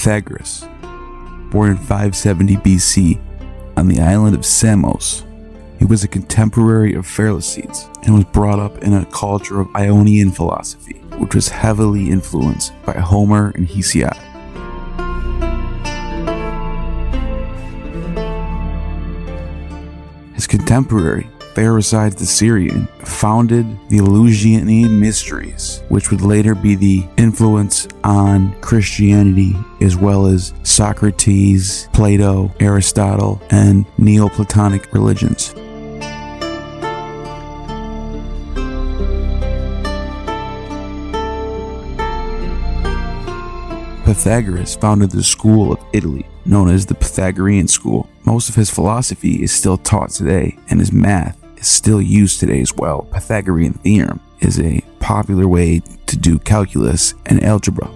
Pythagoras, born in 570 BC on the island of Samos, he was a contemporary of Pherecydes and was brought up in a culture of Ionian philosophy, which was heavily influenced by Homer and Hesiod. His contemporary, Pherecydes the Syrian, founded the Eleusinian Mysteries, which would later be the influence on Christianity, as well as Socrates, Plato, Aristotle, and Neoplatonic religions. Pythagoras founded the school of Italy, known as the Pythagorean school. Most of his philosophy is still taught today, and his math is still used today as well. Pythagorean theorem is a popular way to do calculus and algebra.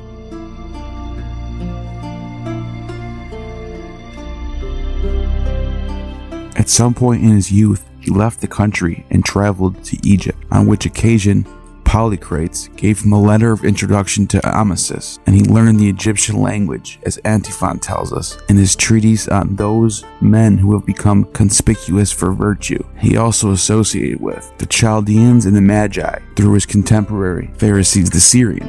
At some point in his youth, he left the country and traveled to Egypt, on which occasion Polycrates gave him a letter of introduction to Amasis, and he learned the Egyptian language, as Antiphon tells us in his treatise on those men who have become conspicuous for virtue. He also associated with the Chaldeans and the Magi through his contemporary Pherecydes the Syrian.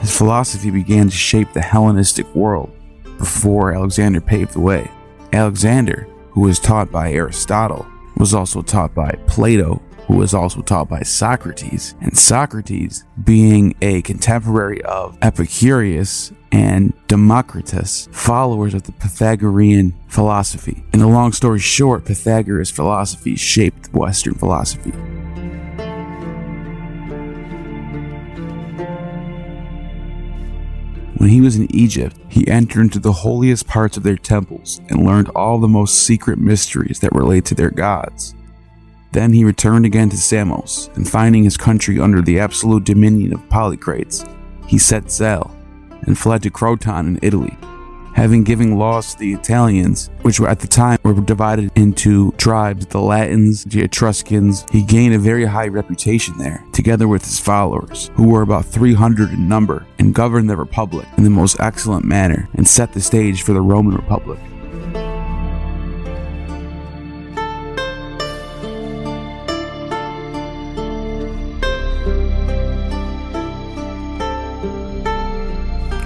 His philosophy began to shape the Hellenistic world before Alexander paved the way. Alexander, who was taught by Aristotle, was also taught by Plato, who was also taught by Socrates. And Socrates, being a contemporary of Epicurus and Democritus, followers of the Pythagorean philosophy. In a long story short, Pythagoras' philosophy shaped Western philosophy. When he was in Egypt, he entered into the holiest parts of their temples and learned all the most secret mysteries that relate to their gods. Then he returned again to Samos, and finding his country under the absolute dominion of Polycrates, he set sail and fled to Croton in Italy, having given laws to the Italians, which were at the time were divided into tribes, the Latins, the Etruscans. He gained a very high reputation there, together with his followers, who were about 300 in number, and governed the republic in the most excellent manner, and set the stage for the Roman Republic.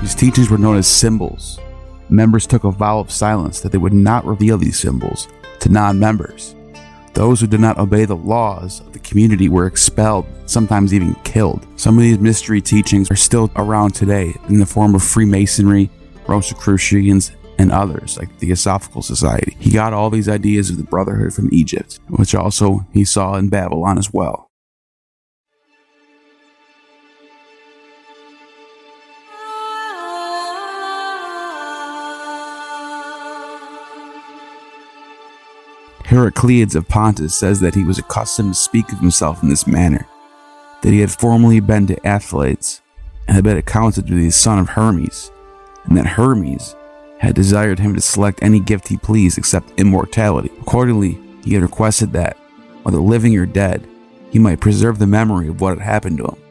His teachings were known as symbols, members took a vow of silence that they would not reveal these symbols to non members. Those who did not obey the laws of the community were expelled, sometimes even killed. Some of these mystery teachings are still around today in the form of Freemasonry, Rosicrucians, and others, like the Theosophical Society. He got all these ideas of the Brotherhood from Egypt, which also he saw in Babylon as well. Heraclides of Pontus says that he was accustomed to speak of himself in this manner, that he had formerly been to Aethalides and had been accounted to be the son of Hermes, and that Hermes had desired him to select any gift he pleased except immortality. Accordingly, he had requested that, whether living or dead, he might preserve the memory of what had happened to him.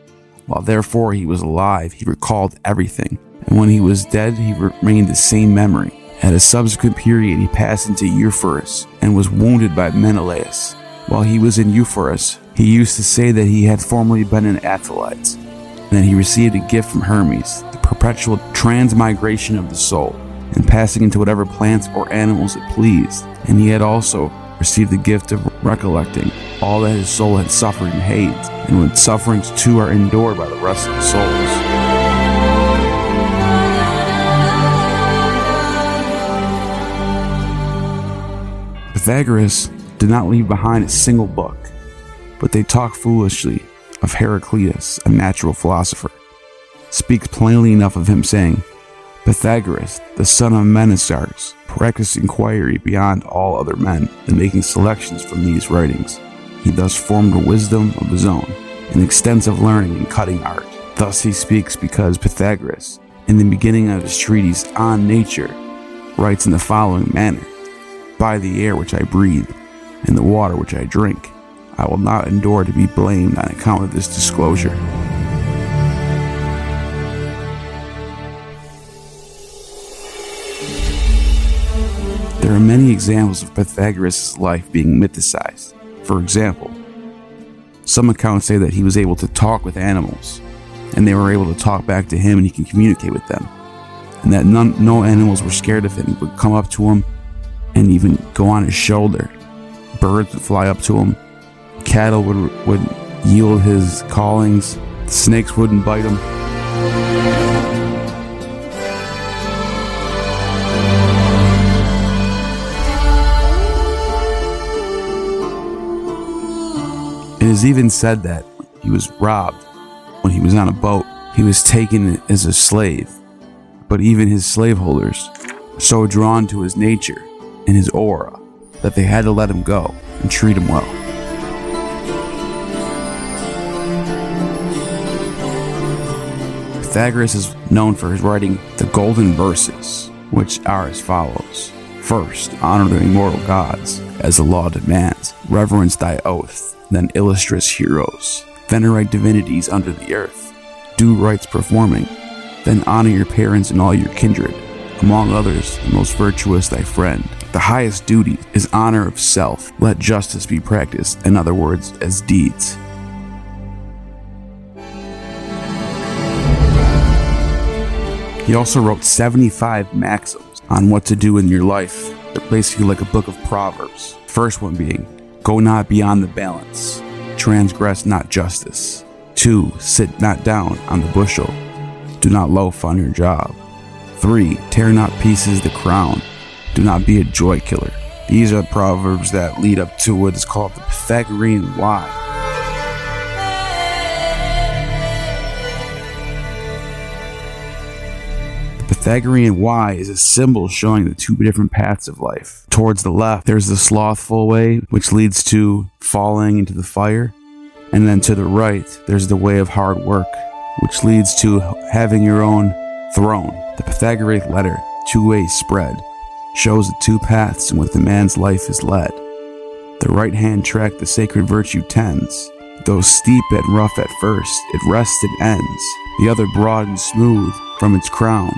While therefore he was alive, he recalled everything, and when he was dead, he remained the same memory. At a subsequent period, he passed into Euphorbus and was wounded by Menelaus. While he was in Euphorbus, he used to say that he had formerly been in Aethalides, and that he received a gift from Hermes, the perpetual transmigration of the soul, and passing into whatever plants or animals it pleased. And he had also received the gift of recollecting all that his soul had suffered in Hades, and when sufferings too are endured by the rest of the souls. Pythagoras did not leave behind a single book, but they talk foolishly of Heraclitus, a natural philosopher, speaks plainly enough of him, saying, Pythagoras, the son of Mnesarchus, practiced inquiry beyond all other men, and making selections from these writings, he thus formed a wisdom of his own, an extensive learning in cutting art. Thus he speaks because Pythagoras, in the beginning of his treatise on nature, writes in the following manner by the air which I breathe, and the water which I drink. I will not endure to be blamed on account of this disclosure. There are many examples of Pythagoras' life being mythicized. For example, some accounts say that he was able to talk with animals, and they were able to talk back to him and he can communicate with them. And that none, no animals were scared of him, would come up to him and even go on his shoulder. Birds would fly up to him, cattle would, would yield his callings, snakes wouldn't bite him. It is even said that he was robbed when he was on a boat. He was taken as a slave, but even his slaveholders so drawn to his nature and his aura that they had to let him go and treat him well. Pythagoras is known for his writing the Golden Verses, which are as follows First, honor the immortal gods, as the law demands, reverence thy oath then illustrious heroes. Venerate divinities under the earth. Do rites performing. Then honor your parents and all your kindred. Among others, the most virtuous thy friend. The highest duty is honor of self. Let justice be practiced, in other words, as deeds. He also wrote 75 maxims on what to do in your life. They're basically like a book of Proverbs. First one being, Go not beyond the balance. Transgress not justice. 2. Sit not down on the bushel. Do not loaf on your job. 3. Tear not pieces the crown. Do not be a joy killer. These are proverbs that lead up to what is called the Pythagorean why. The Pythagorean Y is a symbol showing the two different paths of life. Towards the left, there's the slothful way, which leads to falling into the fire. And then to the right, there's the way of hard work, which leads to having your own throne. The Pythagorean letter, two way spread, shows the two paths in which a man's life is led. The right hand track the sacred virtue tends. Though steep and rough at first, it rests and ends. The other broad and smooth from its crown.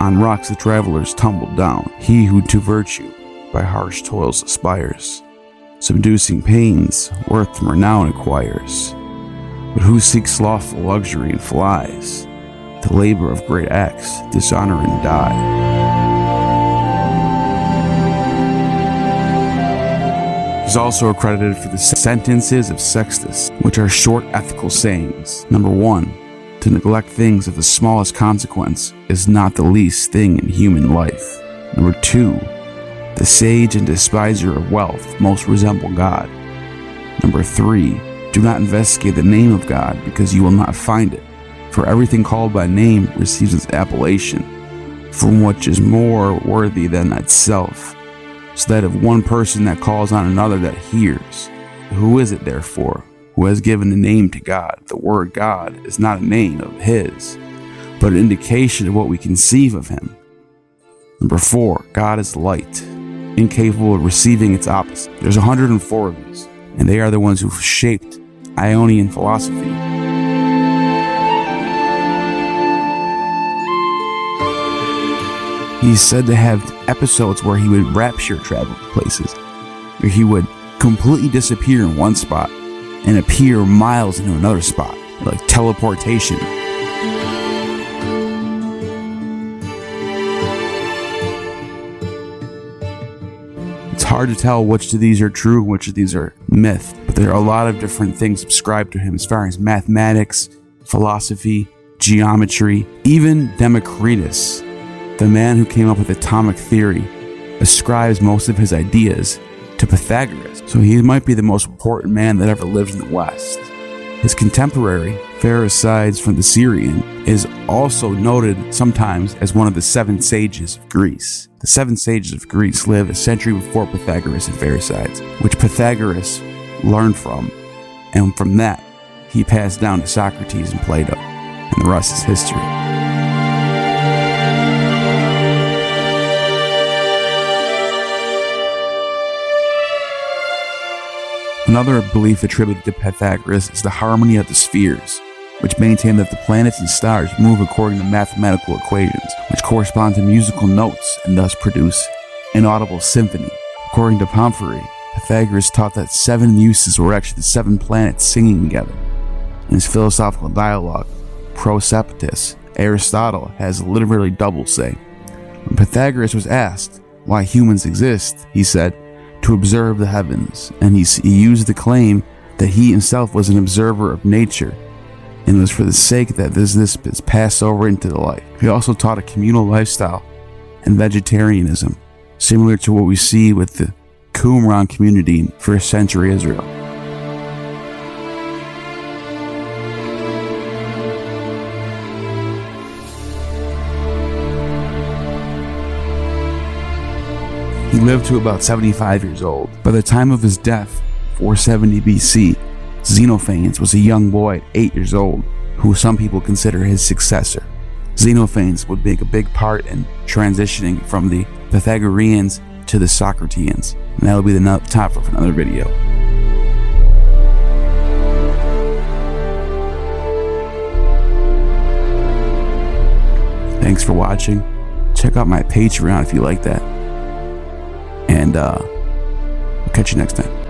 On rocks the travelers tumble down. He who to virtue by harsh toils aspires, subducing pains, worth and renown acquires. But who seeks slothful luxury and flies, the labor of great acts, dishonor and die. He's also accredited for the sentences of Sextus, which are short ethical sayings. Number one, to neglect things of the smallest consequence is not the least thing in human life. Number two, the sage and despiser of wealth most resemble God. Number three, do not investigate the name of God because you will not find it, for everything called by name receives its appellation, from which is more worthy than itself, so that if one person that calls on another that hears, who is it therefore who has given a name to God. The word God is not a name of His, but an indication of what we conceive of Him. Number four, God is light, incapable of receiving its opposite. There's 104 of these, and they are the ones who shaped Ionian philosophy. He's said to have episodes where he would rapture travel places, where he would completely disappear in one spot and appear miles into another spot, like teleportation. It's hard to tell which of these are true and which of these are myth, but there are a lot of different things subscribed to him as far as mathematics, philosophy, geometry, even Democritus, the man who came up with atomic theory, ascribes most of his ideas to Pythagoras, so he might be the most important man that ever lived in the West. His contemporary, Pherecydes from the Syrian, is also noted sometimes as one of the seven sages of Greece. The seven sages of Greece lived a century before Pythagoras and Pherecydes, which Pythagoras learned from, and from that, he passed down to Socrates and Plato, and the rest is history. Another belief attributed to Pythagoras is the harmony of the spheres, which maintain that the planets and stars move according to mathematical equations, which correspond to musical notes and thus produce an audible symphony. According to Porphyry, Pythagoras taught that seven muses were actually the seven planets singing together. In his philosophical dialogue, Prosopis, Aristotle has literally double say. When Pythagoras was asked why humans exist, he said, to observe the heavens, and he, he used the claim that he himself was an observer of nature, and it was for the sake that this, this is passed over into the life. He also taught a communal lifestyle and vegetarianism, similar to what we see with the Qumran community in first century Israel. Lived to about 75 years old. By the time of his death, 470 BC, Xenophanes was a young boy at 8 years old, who some people consider his successor. Xenophanes would make a big part in transitioning from the Pythagoreans to the Socrateans, and that'll be the topic for another video. Thanks for watching. Check out my Patreon if you like that. And uh, I'll catch you next time.